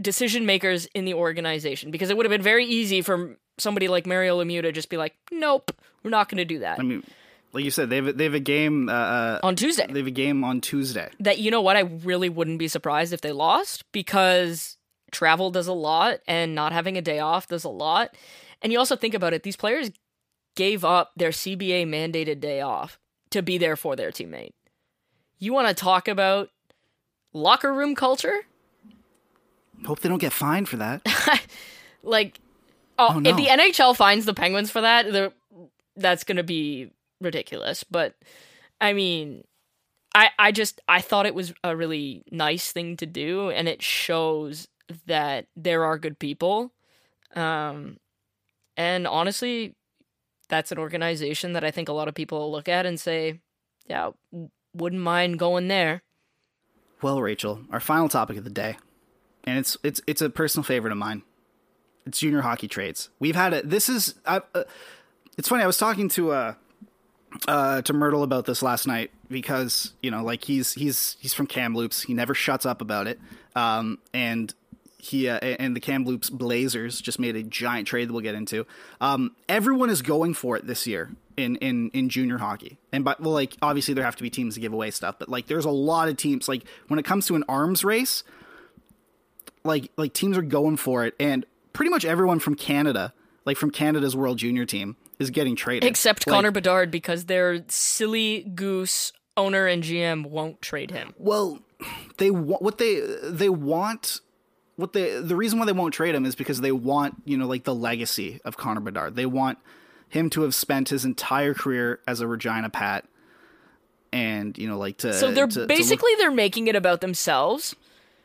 decision makers in the organization because it would have been very easy for somebody like mario lemieux to just be like nope we're not going to do that. I mean like you said they have a, they have a game uh, uh on tuesday. they have a game on Tuesday. That you know what I really wouldn't be surprised if they lost because travel does a lot and not having a day off does a lot. And you also think about it, these players gave up their CBA mandated day off to be there for their teammate. You want to talk about locker room culture? hope they don't get fined for that Like oh, Oh, no. if the NHL finds the Penguins for that, that's going to be ridiculous, but I mean, I I just I thought it was a really nice thing to do, and it shows that there are good people. Um, and honestly, that's an organization that I think a lot of people look at and say, "Yeah, wouldn't mind going there." Well, Rachel, our final topic of the day, and it's it's it's a personal favorite of mine. It's junior hockey trades. We've had it. This is. I, uh, it's funny. I was talking to uh, uh, to Myrtle about this last night because you know, like he's he's he's from Kamloops. He never shuts up about it. Um, and he uh, and the Kamloops Blazers just made a giant trade that we'll get into. Um, everyone is going for it this year in in in junior hockey, and but well, like obviously there have to be teams to give away stuff, but like there's a lot of teams. Like when it comes to an arms race, like like teams are going for it, and pretty much everyone from Canada, like from Canada's World Junior team, is getting traded. Except Like, Connor Bedard because their silly goose owner and GM won't trade him. Well, they what they they want. What they the reason why they won't trade him is because they want you know like the legacy of Connor Bedard. They want him to have spent his entire career as a Regina Pat, and you know like to. So they're to- to look- basically they're making it about themselves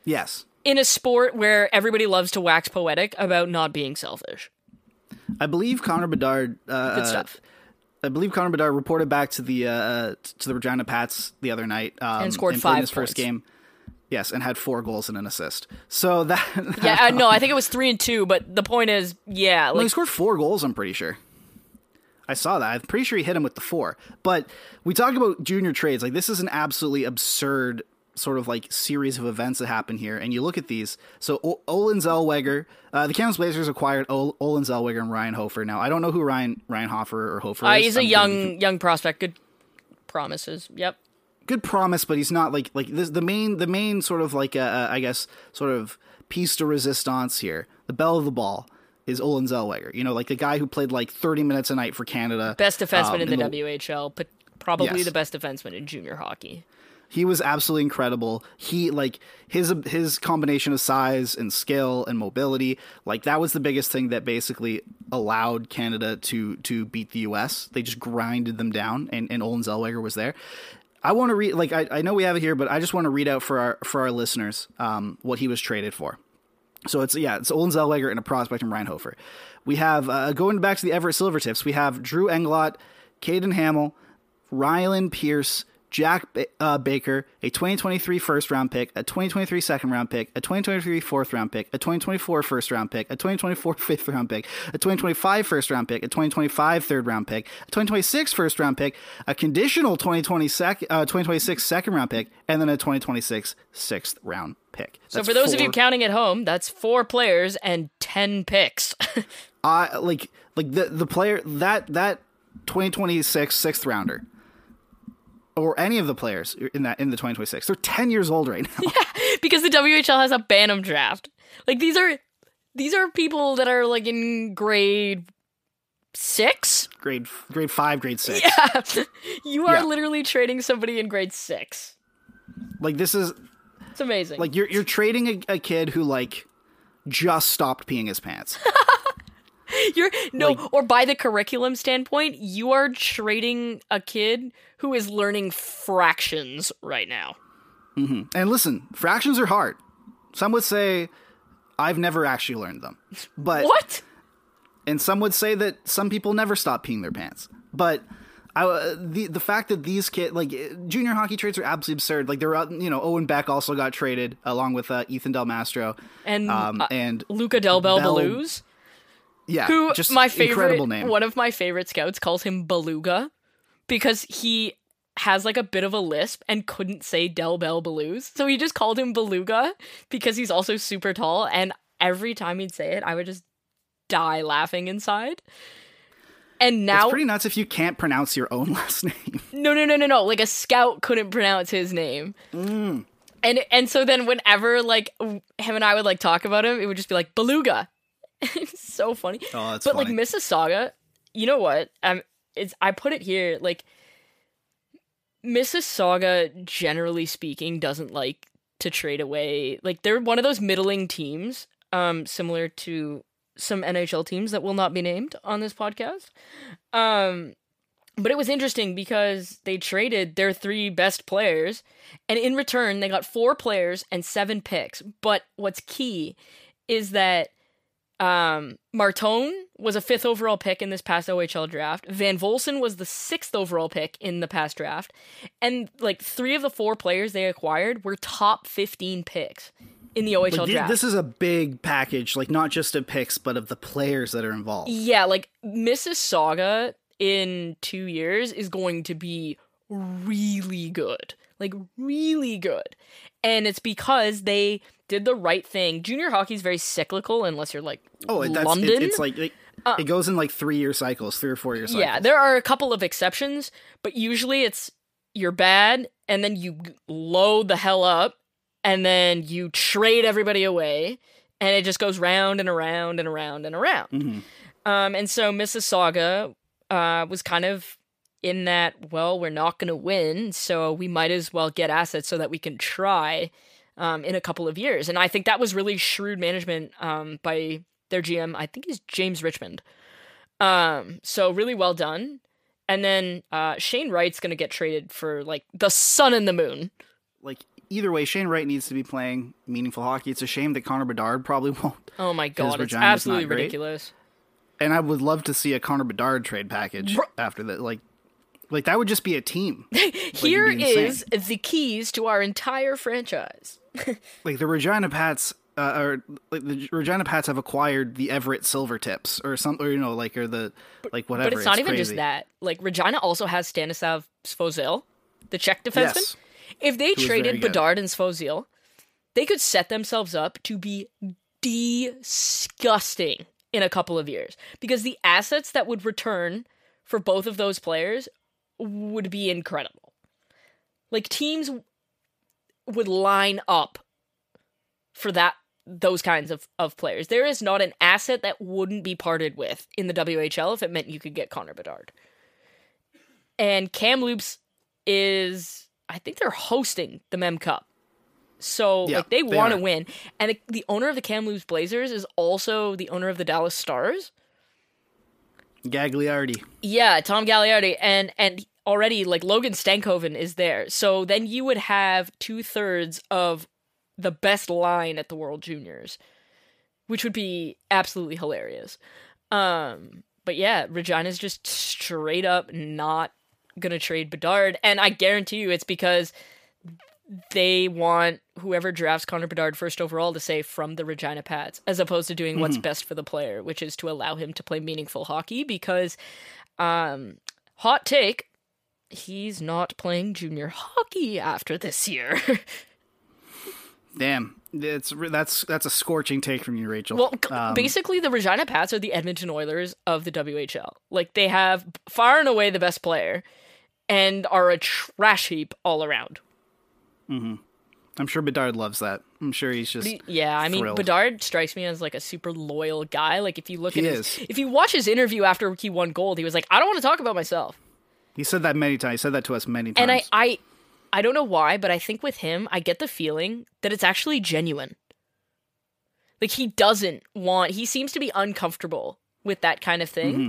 yes. in a sport where everybody loves to wax poetic about not being selfish. I believe Connor Bedard. Uh, Good stuff. I believe Connor Bedard reported back to the uh, to the Regina Pats the other night um, And scored in five his first game. Yes, and had four goals and an assist. So that Yeah, uh, no, I think it was three and two, but the point is, yeah, No, he scored four goals. I'm pretty sure. I saw that. I'm pretty sure he hit him with the four. But we talk about junior trades. Like this is an absolutely absurd sort of like series of events that happen here. And you look at these. So o- Olen Zellweger, uh, the Kamloops Blazers acquired Ol- Olen Zellweger and Ryan Hofer. Now I don't know who Ryan Ryan Hofer or Hofer uh, is. he's a I'm young young prospect. Good promises. Yep. Good promise, but he's not like like this. The main the main sort of like uh, uh, I guess sort of piece de resistance here. The bell of the ball is Olen Zellweger. You know, like the guy who played like 30 minutes a night for Canada. Best defenseman um, in the WHL, but probably Yes. the best defenseman in junior hockey. He was absolutely incredible. He like his his combination of size and skill and mobility, like that was the biggest thing that basically allowed Canada to to beat the US. They just grinded them down and, and Olen Zellweger was there. I want to read like I, I know we have it here, but I just want to read out for our for our listeners um, what he was traded for. So it's yeah, it's Olen Zellweger and a prospect from Ryan Hofer. We have uh, going back to the Everett Silvertips. We have Drew Englot, Caden Hamill, Rylan Pierce, Jack Ba- uh, Baker, a 2023 first round pick, a 2023 second round pick, a 2023 fourth round pick, a 2024 first round pick, a 2024 fifth round pick, a 2025 first round pick, a 2025 third round pick, a 2026 first round pick, a conditional 2020 sec- uh, 2026 second round pick, and then a 2026 sixth round pick. So for those of you counting at home, that's four players and ten picks. I like like the the player that that 2026 sixth rounder or any of the players in that in the 2026 they're 10 years old right now Yeah, because the WHL has a Bantam draft. Like these are these are people that are like in grade six. grade grade 5 grade 6 Yeah. you are Yeah. literally trading somebody in grade six. like this is It's amazing. like you're you're trading a, a kid who like just stopped peeing his pants You're no, or by the curriculum standpoint, you are trading a kid who is learning fractions right now. and listen fractions are hard some would say i've never actually learned them but What? and some would say that some people never stop peeing their pants. But I, uh, the the fact that these kids like uh, junior hockey trades are absolutely absurd. Like they're uh, you know Owen Beck also got traded along with uh, Ethan Del Mastro And um, uh, and Luca Del Bel yeah, who just my favorite incredible name. one of my favorite scouts calls him Beluga because he has like a bit of a lisp and couldn't say Del Bel Belluz. So he just called him Beluga because he's also super tall and every time he'd say it, I would just die laughing inside. And now it's pretty nuts if you can't pronounce your own last name. No, no, no, no, no. Like a scout couldn't pronounce his name. Mm. And and so then whenever like him and I would like talk about him, it would just be like Beluga. it's so funny. Oh, that's but funny. like Mississauga, you know what? Um, it's I put it here like Mississauga, generally speaking, doesn't like to trade away. Like they're one of those middling teams, um, similar to some NHL teams that will not be named on this podcast. Um, but it was interesting because they traded their three best players, and in return, they got four players and seven picks. But what's key is that um, Martone was a fifth overall pick in this past OHL draft. Van Volsen was the sixth overall pick in the past draft. And like three of the four players they acquired were top 15 picks in the OHL Like, draft. this is a big package, like not just of picks, but of the players that are involved. Yeah, like Mississauga in two years is going to be really good. Like, really good. And it's because they did the right thing. Junior hockey is very cyclical unless you're like Oh, that's London. it, it's like it, it goes in like three year cycles, three or four year cycles. yeah, there are a couple of exceptions, but usually it's you're bad and then you load the hell up and then you trade everybody away and it just goes round and around and around and around. Um, and so Mississauga uh, was kind of in that, well, we're not going to win, so we might as well get assets so that we can try um, in a couple of years. And I think that was really shrewd management um, by their GM. I think he's James Richmond. Um, so really well done. And then uh, Shane Wright's going to get traded for like the sun and the moon. like either way, Shane Wright needs to be playing meaningful hockey. It's a shame that Connor Bedard probably won't. Oh my god, it's absolutely ridiculous. And I would love to see a Connor Bedard trade package after that. Like, like that would just be a team. Here it'd be insane. is the keys to our entire franchise. like the Regina Pats, uh, or like the Regina Pats have acquired the Everett Silver Tips or something, or you know, like or the like whatever. But it's not even just that. Like Regina also has Stanislav Svozil, the Czech defenseman. Yes. If they traded. Bedard and Svozil, they could set themselves up to be disgusting in a couple of years because the assets that would return for both of those players would be incredible. Like teams would line up for that those kinds of, of players. There is not an asset that wouldn't be parted with in the WHL if it meant you could get Connor Bedard. And Kamloops is I think they're hosting the Mem Cup. So Yeah, like they, they want to win. And the, the owner of the Kamloops Blazers is also the owner of the Dallas Stars. Gaglardi. Yeah, Tom Gaglardi, and and already like Logan Stankoven is there. So then you would have two thirds of the best line at the World Juniors, which would be absolutely hilarious. Um, but yeah, Regina's just straight up not gonna trade Bedard, and I guarantee you it's because they want whoever drafts Connor Bedard first overall to say from the Regina Pats, as opposed to doing what's best for the player, which is to allow him to play meaningful hockey. Because, um, hot take, he's not playing junior hockey after this year. Damn, it's that's that's a scorching take from you, Rachel. Well, Um, basically, the Regina Pats are the Edmonton Oilers of the WHL. Like, they have far and away the best player and are a trash heap all around. Hmm. I'm sure Bedard loves that. I'm sure he's just Yeah, I mean, thrilled. Bedard strikes me as like a super loyal guy. Like, if you look He at is. his, if you watch his interview after he won gold, he was like, I don't want to talk about myself. He said that many times. He said that to us many times. And I, I, I don't know why, but I think with him, I get the feeling that it's actually genuine. Like he doesn't want. He seems to be uncomfortable with that kind of thing. Mm-hmm.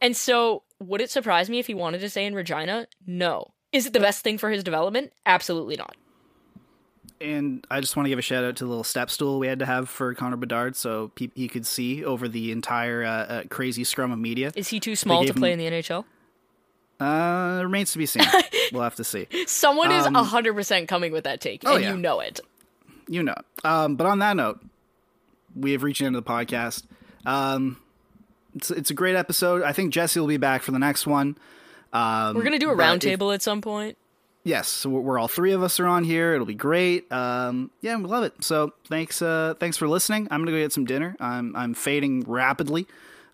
And so, would it surprise me if he wanted to stay in Regina? No. Is it the best thing for his development? Absolutely not. and I just want to give a shout out to the little step stool we had to have for Connor Bedard, so he could see over the entire uh, uh, crazy scrum of media. Is he too small to play him- in the NHL? Uh, remains to be seen. we'll have to see. Someone is 100% coming with that take, oh, and yeah. you know it. You know. Um, but on that note, we have reached the end of the podcast. Um, it's it's a great episode. I think Jesse will be back for the next one. Um, We're going to do a roundtable at some point. yes, so we're, we're all three of us are on here. It'll be great. Um, yeah, we love it. So thanks, uh, thanks for listening. I'm gonna go get some dinner. I'm I'm fading rapidly.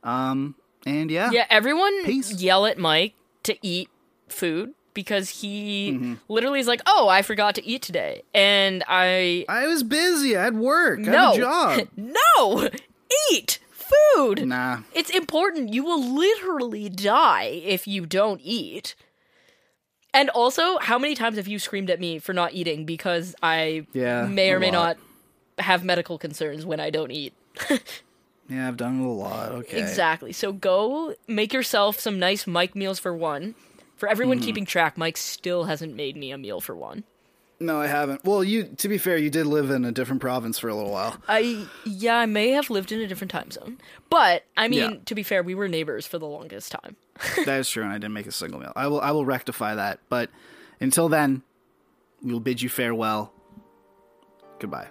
Um, and yeah, Yeah, everyone Peace. yell at Mike to eat food because he Mm-hmm. literally is like, "Oh, I forgot to eat today," and I I was busy. I had work. I no had a job. no eat food. nah, It's important. You will literally die if you don't eat. And also, how many times have you screamed at me for not eating because I Yeah, may or may lot. not have medical concerns when I don't eat? yeah, I've done it a lot. Okay, Exactly. So go make yourself some nice Mike meals for one. For everyone Mm-hmm. keeping track, Mike still hasn't made me a meal for one. No, I haven't. Well, you to be fair, you did live in a different province for a little while. I yeah, I may have lived in a different time zone. But I mean, Yeah. to be fair, we were neighbors for the longest time. that is true, and I didn't make a single meal. I will I will rectify that. But until then, we will bid you farewell. Goodbye.